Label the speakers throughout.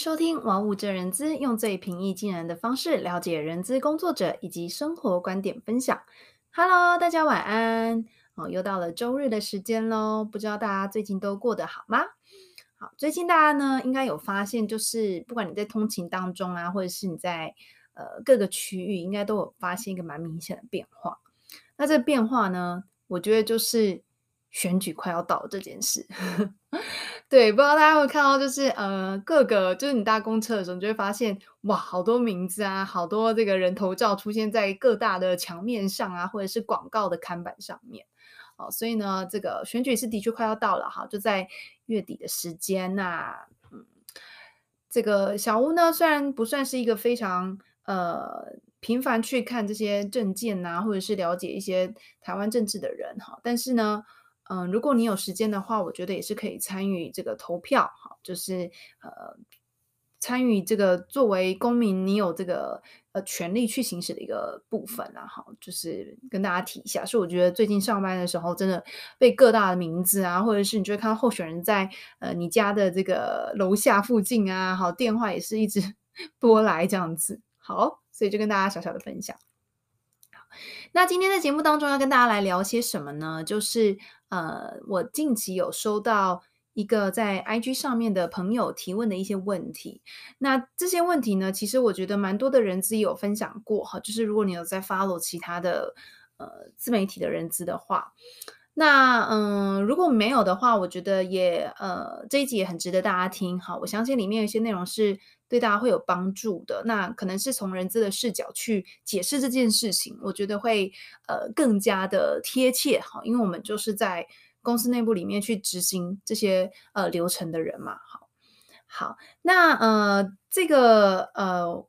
Speaker 1: 收听玩物这人资，用最平易近人的方式了解人资工作者以及生活观点分享。Hello，大家晚安。哦，又到了周日的时间喽，不知道大家最近都过得好吗？好，最近大家呢应该有发现，就是不管你在通勤当中啊，或者是你在呃各个区域，应该都有发现一个蛮明显的变化。那这变化呢，我觉得就是。选举快要到这件事，对，不知道大家会看到，就是呃，各个就是你搭公车的时候，你就会发现哇，好多名字啊，好多这个人头照出现在各大的墙面上啊，或者是广告的看板上面。哦，所以呢，这个选举是的确快要到了哈，就在月底的时间呐、嗯，这个小屋呢，虽然不算是一个非常呃频繁去看这些政见呐，或者是了解一些台湾政治的人哈，但是呢。嗯，如果你有时间的话，我觉得也是可以参与这个投票，哈，就是呃，参与这个作为公民，你有这个呃权利去行使的一个部分啊，哈，就是跟大家提一下。所以我觉得最近上班的时候，真的被各大的名字啊，或者是你就会看到候选人在呃你家的这个楼下附近啊，好，电话也是一直 拨来这样子，好，所以就跟大家小小的分享。那今天在节目当中要跟大家来聊些什么呢？就是呃，我近期有收到一个在 IG 上面的朋友提问的一些问题。那这些问题呢，其实我觉得蛮多的人资有分享过哈。就是如果你有在 follow 其他的呃自媒体的人资的话，那嗯、如果没有的话，我觉得也呃这一集也很值得大家听哈。我相信里面有一些内容是。对大家会有帮助的，那可能是从人资的视角去解释这件事情，我觉得会呃更加的贴切哈，因为我们就是在公司内部里面去执行这些呃流程的人嘛，好，好，那呃这个呃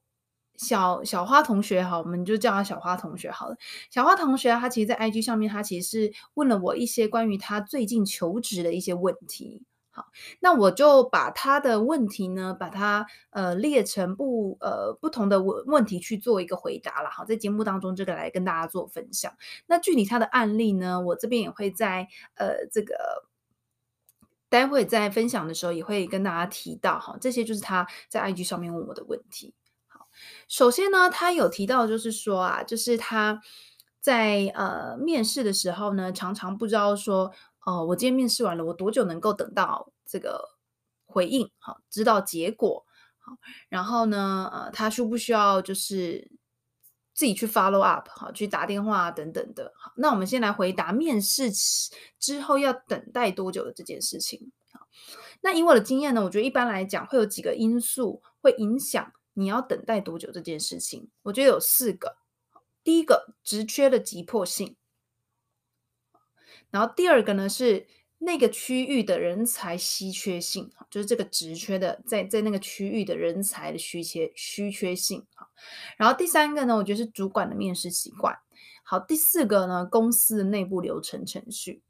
Speaker 1: 小小花同学哈，我们就叫他小花同学好了。小花同学他其实，在 IG 上面，他其实是问了我一些关于他最近求职的一些问题。好，那我就把他的问题呢，把它呃列成不呃不同的问问题去做一个回答了。好，在节目当中这个来跟大家做分享。那具体他的案例呢，我这边也会在呃这个待会在分享的时候也会跟大家提到哈。这些就是他在 IG 上面问我的问题。首先呢，他有提到就是说啊，就是他在呃面试的时候呢，常常不知道说。哦，我今天面试完了，我多久能够等到这个回应？好，知道结果。好，然后呢，呃，他需不需要就是自己去 follow up？好，去打电话等等的。好，那我们先来回答面试之后要等待多久的这件事情。好，那以我的经验呢，我觉得一般来讲会有几个因素会影响你要等待多久这件事情。我觉得有四个。第一个，职缺的急迫性。然后第二个呢，是那个区域的人才稀缺性，就是这个职缺的在在那个区域的人才的稀缺稀缺性。然后第三个呢，我觉得是主管的面试习惯。好，第四个呢，公司的内部流程程序。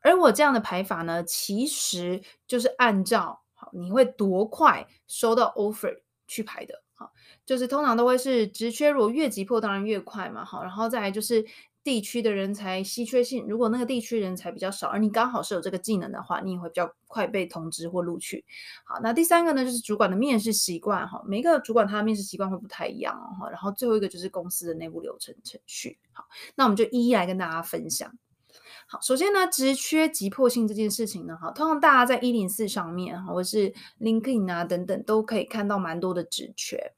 Speaker 1: 而我这样的排法呢，其实就是按照好你会多快收到 offer 去排的。好，就是通常都会是职缺如果越急迫，当然越快嘛。好，然后再来就是。地区的人才稀缺性，如果那个地区人才比较少，而你刚好是有这个技能的话，你也会比较快被通知或录取。好，那第三个呢，就是主管的面试习惯哈，每个主管他的面试习惯会不太一样哦。然后最后一个就是公司的内部流程程序。好，那我们就一一来跟大家分享。首先呢，职缺急迫性这件事情呢，哈，通常大家在一零四上面，或是 LinkedIn 啊等等，都可以看到蛮多的职缺。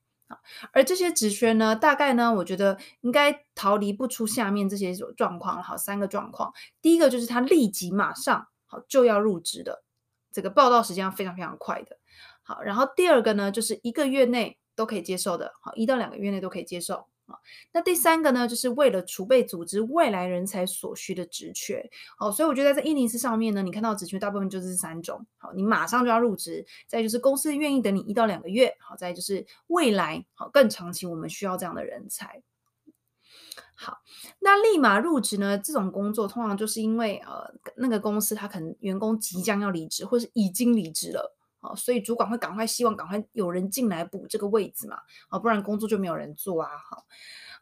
Speaker 1: 而这些职缺呢，大概呢，我觉得应该逃离不出下面这些状况。好，三个状况。第一个就是他立即马上好就要入职的，这个报到时间非常非常快的。好，然后第二个呢，就是一个月内都可以接受的。好，一到两个月内都可以接受。好，那第三个呢，就是为了储备组织未来人才所需的职缺。好，所以我觉得在这104上面呢，你看到职缺大部分就是三种。好，你马上就要入职，再就是公司愿意等你一到两个月。好，再就是未来好更长期，我们需要这样的人才。好，那立马入职呢？这种工作通常就是因为呃那个公司他可能员工即将要离职，或是已经离职了。所以主管会赶快希望赶快有人进来补这个位置嘛，啊，不然工作就没有人做啊。好，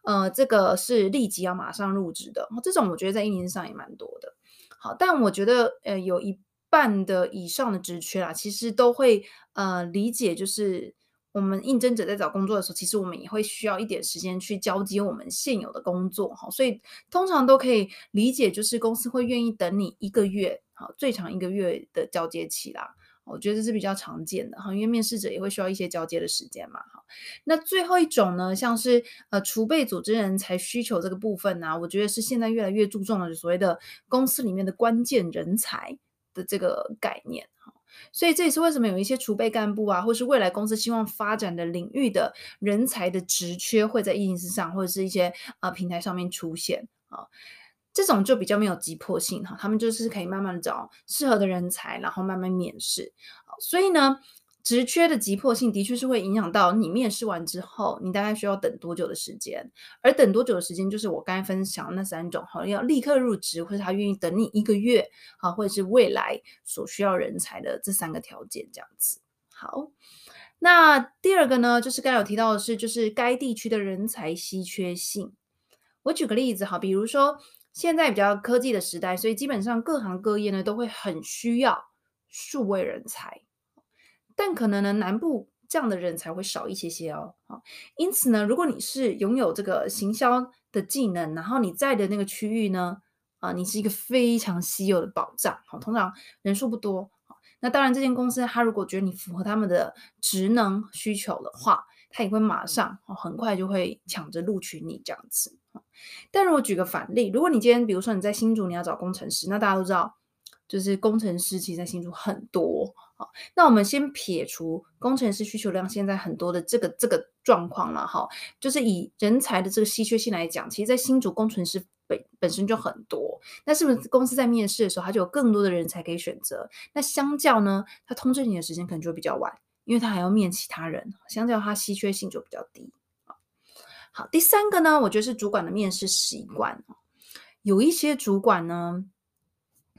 Speaker 1: 呃，这个是立即要马上入职的，这种我觉得在104上也蛮多的。好，但我觉得呃有一半的以上的职缺啦，其实都会呃理解，就是我们应征者在找工作的时候，其实我们也会需要一点时间去交接我们现有的工作哈，所以通常都可以理解，就是公司会愿意等你一个月，好，最长一个月的交接期啦。我觉得这是比较常见的哈，因为面试者也会需要一些交接的时间嘛哈。那最后一种呢，像是呃储备组织人才需求这个部分呢、我觉得是现在越来越注重的所谓的公司里面的关键人才的这个概念。所以这也是为什么有一些储备干部啊，或是未来公司希望发展的领域的人才的职缺会在易勤上或者是一些啊、呃、平台上面出现啊。这种就比较没有急迫性哈，他们就是可以慢慢找适合的人才，然后慢慢面试。所以呢，职缺的急迫性的确是会影响到你面试完之后，你大概需要等多久的时间。而等多久的时间，就是我刚才分享那三种哈，要立刻入职，或者他愿意等你一个月，啊，或者是未来所需要人才的这三个条件这样子。好，那第二个呢，就是刚才有提到的是，就是该地区的人才稀缺性。我举个例子哈，比如说。现在比较科技的时代，所以基本上各行各业呢都会很需要数位人才，但可能呢南部这样的人才会少一些些哦。因此呢，如果你是拥有这个行销的技能，然后你在的那个区域呢，啊，你是一个非常稀有的宝藏。好，通常人数不多。那当然，这间公司他如果觉得你符合他们的职能需求的话，他也会马上很快就会抢着录取你这样子。但如果举个反例，如果你今天比如说你在新竹，你要找工程师，那大家都知道，就是工程师其实在新竹很多。好，那我们先撇除工程师需求量现在很多的这个这个状况了哈，就是以人才的这个稀缺性来讲，其实，在新竹工程师本本身就很多，那是不是公司在面试的时候，他就有更多的人才可以选择？那相较呢，他通知你的时间可能就会比较晚，因为他还要面其他人，相较他稀缺性就比较低。好，第三个呢，我觉得是主管的面试习惯。有一些主管呢，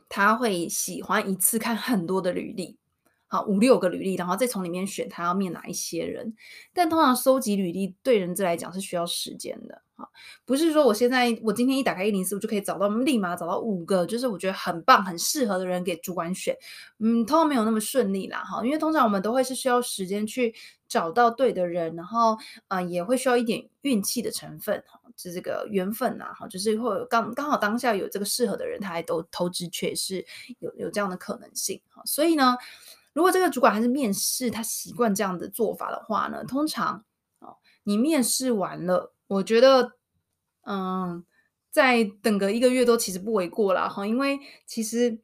Speaker 1: 他会喜欢一次看很多的履历，好，五六个履历，然后再从里面选他要面哪一些人。但通常收集履历对人资来讲是需要时间的。啊，不是说我现在我今天一打开一零四，我就可以找到立马找到五个，就是我觉得很棒、很适合的人给主管选。嗯，通常没有那么顺利啦，哈，因为通常我们都会是需要时间去找到对的人，然后啊、呃，也会需要一点运气的成分，哈，就这个缘分呐，哈，就是会有刚刚好当下有这个适合的人，他还都投资缺是有有这样的可能性，哈，所以呢，如果这个主管还是面试他习惯这样的做法的话呢，通常哦，你面试完了。我觉得，嗯，再等个一个月都其实不为过啦哈，因为其实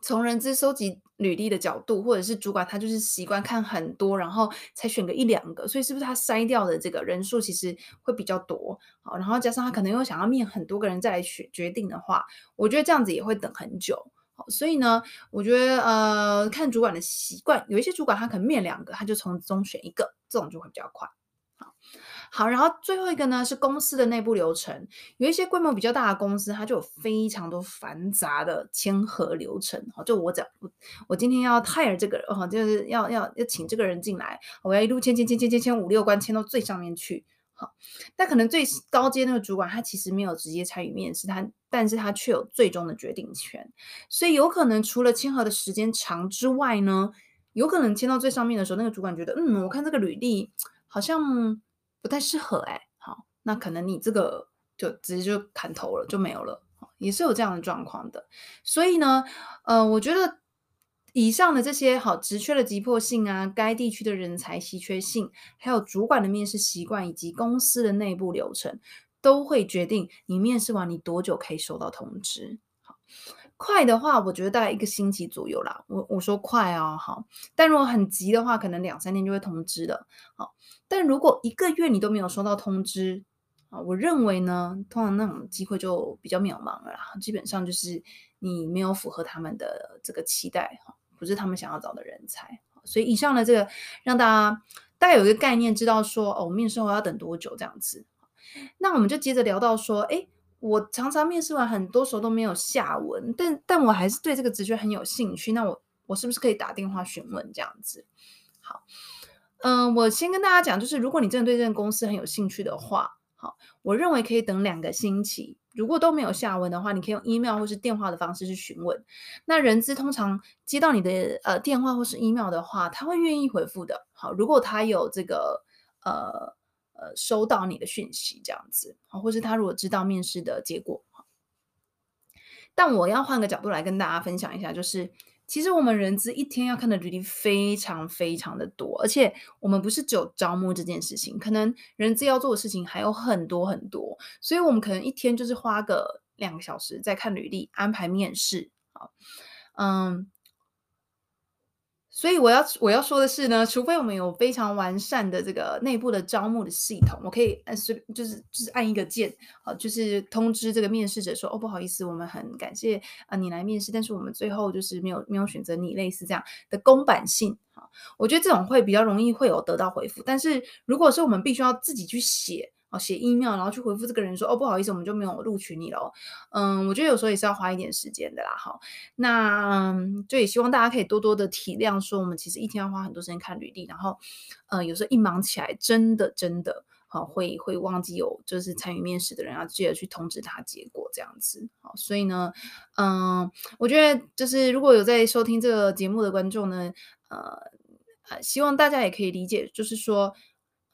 Speaker 1: 从人资收集履历的角度，或者是主管他就是习惯看很多，然后才选个一两个，所以是不是他筛掉的这个人数其实会比较多？好，然后加上他可能又想要面很多个人再来选决定的话，我觉得这样子也会等很久。好，所以呢，我觉得呃，看主管的习惯，有一些主管他可能面两个，他就从中选一个，这种就会比较快。好，然后最后一个呢是公司的内部流程，有一些规模比较大的公司，它就有非常多繁杂的签核流程。好，就我讲，我今天要 hire 这个人，哈，就是要要要请这个人进来，我要一路签签签签签签五六关，签到最上面去。好，但可能最高阶那个主管他其实没有直接参与面试，他但是他却有最终的决定权，所以有可能除了签合的时间长之外呢，有可能签到最上面的时候，那个主管觉得，嗯，我看这个履历好像。不太适合哎、好，那可能你这个就直接就砍头了，就没有了，也是有这样的状况的。所以呢，呃，我觉得以上的这些好职缺的急迫性啊，该地区的人才稀缺性，还有主管的面试习惯以及公司的内部流程，都会决定你面试完你多久可以收到通知。好，快的话，我觉得大概一个星期左右啦。我我说快哦，好，但如果很急的话，可能两三天就会通知的。好。但如果一个月你都没有收到通知啊，我认为呢，通常那种机会就比较渺茫了。基本上就是你没有符合他们的这个期待哈，不是他们想要找的人才。所以以上的这个让大家大概有一个概念，知道说哦，我面试后要等多久这样子。那我们就接着聊到说，诶，我常常面试完很多时候都没有下文，但但我还是对这个职缺很有兴趣。那我我是不是可以打电话询问这样子？好。嗯，我先跟大家讲，就是如果你真的对这个公司很有兴趣的话，好，我认为可以等两个星期，如果都没有下文的话，你可以用 email 或是电话的方式去询问。那人资通常接到你的呃电话或是 email 的话，他会愿意回复的。好，如果他有这个呃呃收到你的讯息这样子，好，或是他如果知道面试的结果。但我要换个角度来跟大家分享一下，就是。其实我们人资一天要看的履历非常非常的多，而且我们不是只有招募这件事情，可能人资要做的事情还有很多很多，所以我们可能一天就是花个两个小时在看履历、安排面试啊，嗯。所以我要我要说的是呢，除非我们有非常完善的这个内部的招募的系统，我可以按随就是就是按一个键，啊，就是通知这个面试者说，哦，不好意思，我们很感谢啊你来面试，但是我们最后就是没有没有选择你，类似这样的公版信，啊，我觉得这种会比较容易会有得到回复，但是如果是我们必须要自己去写。哦，写 email 然后去回复这个人说，哦，不好意思，我们就没有录取你了。嗯，我觉得有时候也是要花一点时间的啦。好，那嗯，就也希望大家可以多多的体谅，说我们其实一天要花很多时间看履历，然后，呃，有时候一忙起来，真的真的，好，会会忘记有就是参与面试的人要记得去通知他结果这样子。好，所以呢，嗯，我觉得就是如果有在收听这个节目的观众呢，呃呃，希望大家也可以理解，就是说。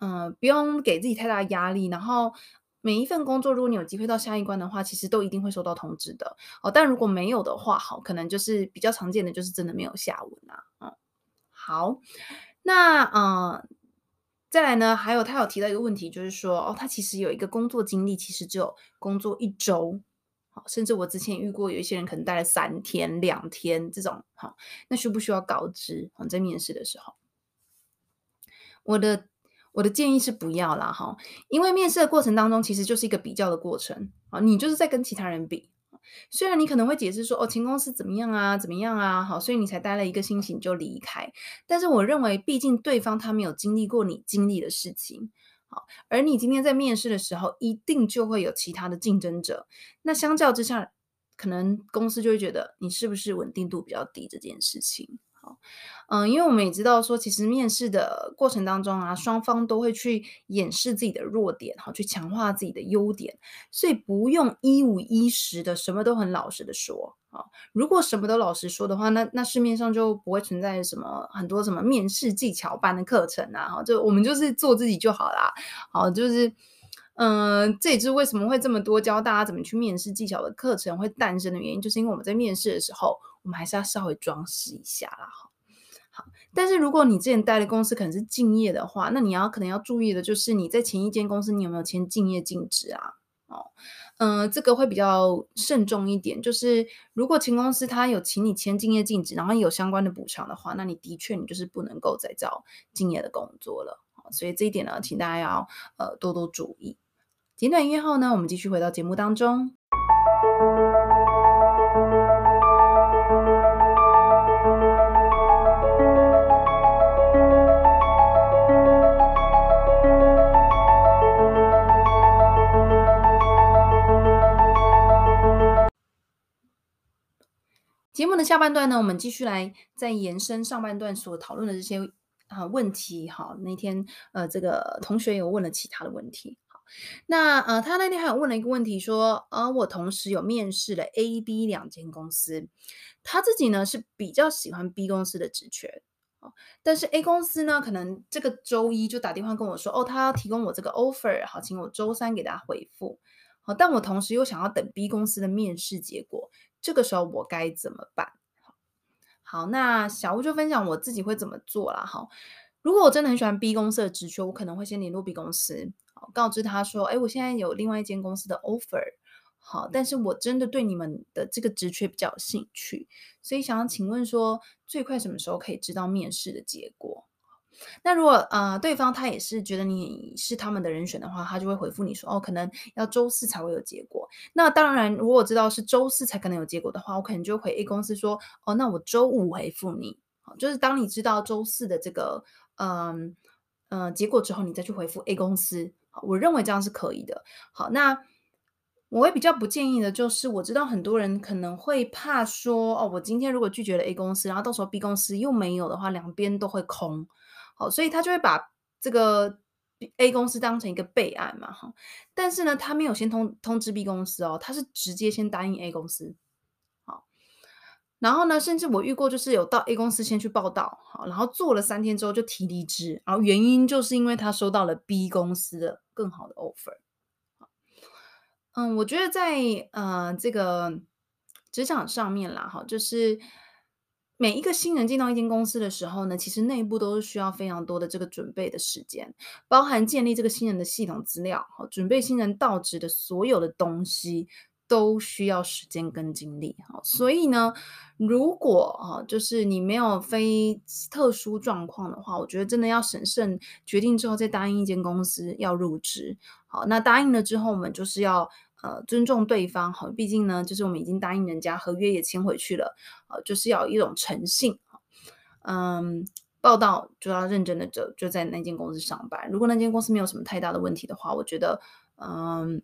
Speaker 1: 嗯，不用给自己太大压力。然后每一份工作，如果你有机会到下一关的话，其实都一定会收到通知的哦。但如果没有的话，好，可能就是比较常见的，就是真的没有下文啊。嗯，好，那嗯，再来呢，还有他有提到一个问题，就是说哦，他其实有一个工作经历，其实只有工作一周，好，甚至我之前遇过有一些人可能待了三天、两天这种，好，那需不需要告知？在面试的时候，我的。我的建议是不要啦，哈，因为面试的过程当中其实就是一个比较的过程啊，你就是在跟其他人比。虽然你可能会解释说，哦，前公司怎么样啊，怎么样啊，好，所以你才待了一个星期你就离开。但是我认为，毕竟对方他没有经历过你经历的事情，好，而你今天在面试的时候，一定就会有其他的竞争者。那相较之下，可能公司就会觉得你是不是稳定度比较低这件事情。嗯，因为我们也知道说，其实面试的过程当中啊，双方都会去掩饰自己的弱点，好，去强化自己的优点，所以不用一五一十的什么都很老实的说啊。如果什么都老实说的话，那那市面上就不会存在什么很多什么面试技巧班的课程啊，就我们就是做自己就好啦。好，就是嗯，这也是为什么会这么多教大家怎么去面试技巧的课程会诞生的原因，就是因为我们在面试的时候。我们还是要稍微装饰一下啦，但是如果你之前待的公司可能是竞业的话，那你要可能要注意的就是你在前一间公司你有没有签竞业禁止啊？哦，嗯、这个会比较慎重一点。就是如果前公司他有请你签竞业禁止，然后有相关的补偿的话，那你的确你就是不能够再找竞业的工作了。所以这一点呢，请大家要呃多多注意。简短音乐后呢，我们继续回到节目当中。节目的下半段呢，我们继续来再延伸上半段所讨论的这些啊问题。哈，那天呃，这个同学有问了其他的问题。好，那呃，他那天还有问了一个问题，说，呃，我同时有面试了 A、B 两间公司，他自己呢是比较喜欢 B 公司的职缺，但是 A 公司呢，可能这个周一就打电话跟我说，哦，他要提供我这个 offer，好，请我周三给他回复。好，但我同时又想要等 B 公司的面试结果。这个时候我该怎么办？好，那小吴就分享我自己会怎么做啦。好，如果我真的很喜欢 B 公司的职缺，我可能会先联络 B 公司，告知他说，哎，我现在有另外一间公司的 offer，好，但是我真的对你们的这个职缺比较有兴趣，所以想要请问说，最快什么时候可以知道面试的结果？那如果呃对方他也是觉得你是他们的人选的话，他就会回复你说哦，可能要周四才会有结果。那当然，如果知道是周四才可能有结果的话，我可能就回 A 公司说哦，那我周五回复你。好，就是当你知道周四的这个嗯嗯、结果之后，你再去回复 A 公司。好，我认为这样是可以的。好，那我会比较不建议的就是，我知道很多人可能会怕说哦，我今天如果拒绝了 A 公司，然后到时候 B 公司又没有的话，两边都会空。好，所以他就会把这个 A 公司当成一个备案嘛，哈，但是呢，他没有先通通知 B 公司哦，他是直接先答应 A 公司，好，然后呢，甚至我遇过就是有到 A 公司先去报道，好，然后做了三天之后就提离职，然后原因就是因为他收到了 B 公司的更好的 offer，嗯，我觉得在呃这个职场上面啦，哈，就是。每一个新人进到一间公司的时候呢，其实内部都是需要非常多的这个准备的时间，包含建立这个新人的系统资料，好，准备新人到职的所有的东西都需要时间跟精力，哈，所以呢，如果啊，就是你没有非特殊状况的话，我觉得真的要审慎决定之后再答应一间公司要入职，好，那答应了之后，我们就是要。呃，尊重对方，好，毕竟呢，就是我们已经答应人家，合约也签回去了，呃，就是要有一种诚信，嗯，报道就要认真的就就在那间公司上班。如果那间公司没有什么太大的问题的话，我觉得，嗯，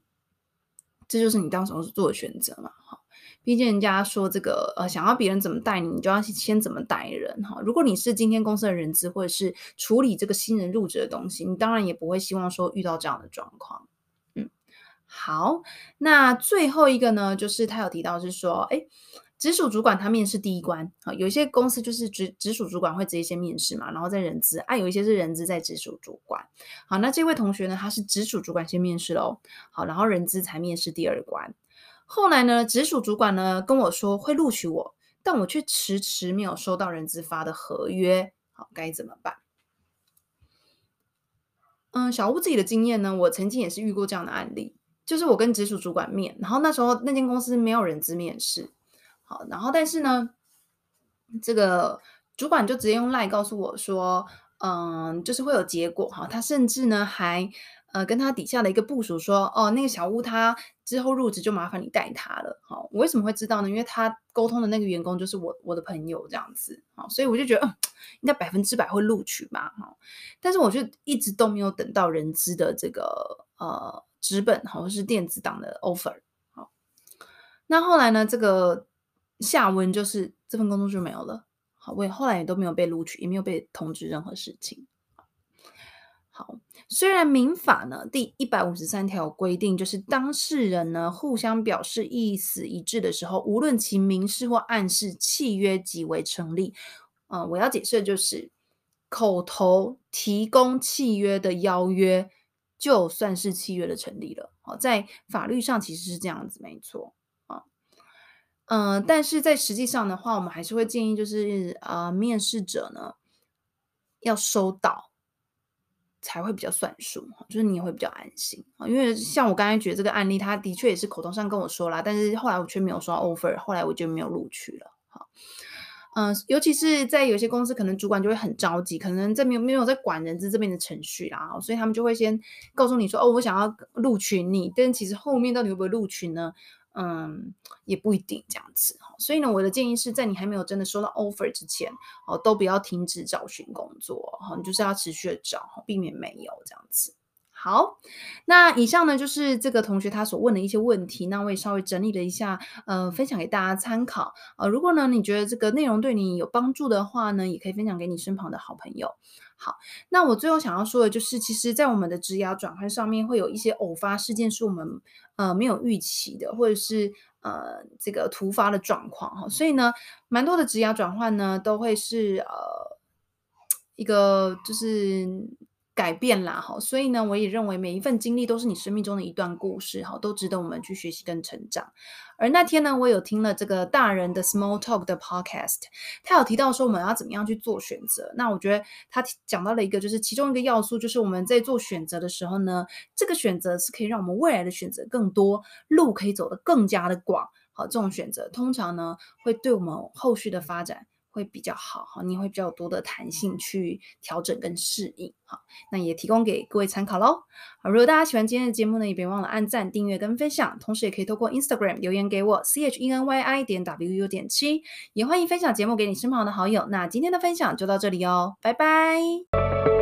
Speaker 1: 这就是你当时候做的选择嘛，哈。毕竟人家说这个，呃，想要别人怎么带你，你就要先怎么带人，哈。如果你是今天公司的人资，或者是处理这个新人入职的东西，你当然也不会希望说遇到这样的状况。嗯好，那最后一个呢，就是他有提到是说，哎，直属主管他面试第一关，啊，有一些公司就是直直属主管会直接先面试嘛，然后再人资，啊，有一些是人资在直属主管，好，那这位同学呢，他是直属主管先面试喽，好，然后人资才面试第二关，后来呢，直属主管呢跟我说会录取我，但我却迟迟没有收到人资发的合约，好，该怎么办？嗯，小吴自己的经验呢，我曾经也是遇过这样的案例。就是我跟直属主管面，然后那时候那间公司没有人资面试，好，然后但是呢，这个主管就直接用 LINE 告诉我说，嗯，就是会有结果哈，他甚至呢还呃跟他底下的一个部署说，哦，那个小屋他之后入职就麻烦你带他了，好，我为什么会知道呢？因为他沟通的那个员工就是我我的朋友这样子，好，所以我就觉得，嗯，应该百分之百会录取吧，哈，但是我就一直都没有等到人资的这个呃。纸本好像是电子档的 offer，好，那后来呢？这个下文就是这份工作就没有了，好，我也后来也都没有被录取，也没有被通知任何事情。好，虽然民法呢第一百五十三条规定，就是当事人呢互相表示意思一致的时候，无论其明示或暗示，契约即为成立。嗯、呃，我要解释的就是口头提供契约的邀约。就算是契约的成立了，好，在法律上其实是这样子，没错啊，嗯，但是在实际上的话，我们还是会建议，就是呃，面试者呢要收到才会比较算数，就是你也会比较安心啊，因为像我刚才举的这个案例，他的确也是口头上跟我说啦，但是后来我却没有收到 offer，后来我就没有录取了，好。嗯，尤其是在有些公司，可能主管就会很着急，可能在没有没有在管人资这边的程序啦，所以他们就会先告诉你说，哦，我想要录取你，但其实后面到底会不会录取呢？嗯，也不一定这样子。所以呢，我的建议是在你还没有真的收到 offer 之前，哦，都不要停止找寻工作，哈，你就是要持续的找，避免没有这样子。好，那以上呢就是这个同学他所问的一些问题，那我也稍微整理了一下，呃，分享给大家参考。呃，如果呢你觉得这个内容对你有帮助的话呢，也可以分享给你身旁的好朋友。好，那我最后想要说的就是，其实，在我们的职涯转换上面，会有一些偶发事件是我们呃没有预期的，或者是呃这个突发的状况哈。所以呢，蛮多的职涯转换呢，都会是呃一个就是。改变啦，哈，所以呢，我也认为每一份经历都是你生命中的一段故事，哈，都值得我们去学习跟成长。而那天呢，我有听了这个大人的 Small Talk 的 Podcast，他有提到说我们要怎么样去做选择。那我觉得他讲到了一个，就是其中一个要素，就是我们在做选择的时候呢，这个选择是可以让我们未来的选择更多，路可以走得更加的广。好，这种选择通常呢，会对我们后续的发展。会比较好哈，你会比较多的弹性去调整跟适应哈。那也提供给各位参考喽。好，如果大家喜欢今天的节目呢，也别忘了按赞、订阅跟分享，同时也可以透过 Instagram 留言给我 c h e n y i 点 w u 点七，也欢迎分享节目给你身旁的好友。那今天的分享就到这里哦，拜拜。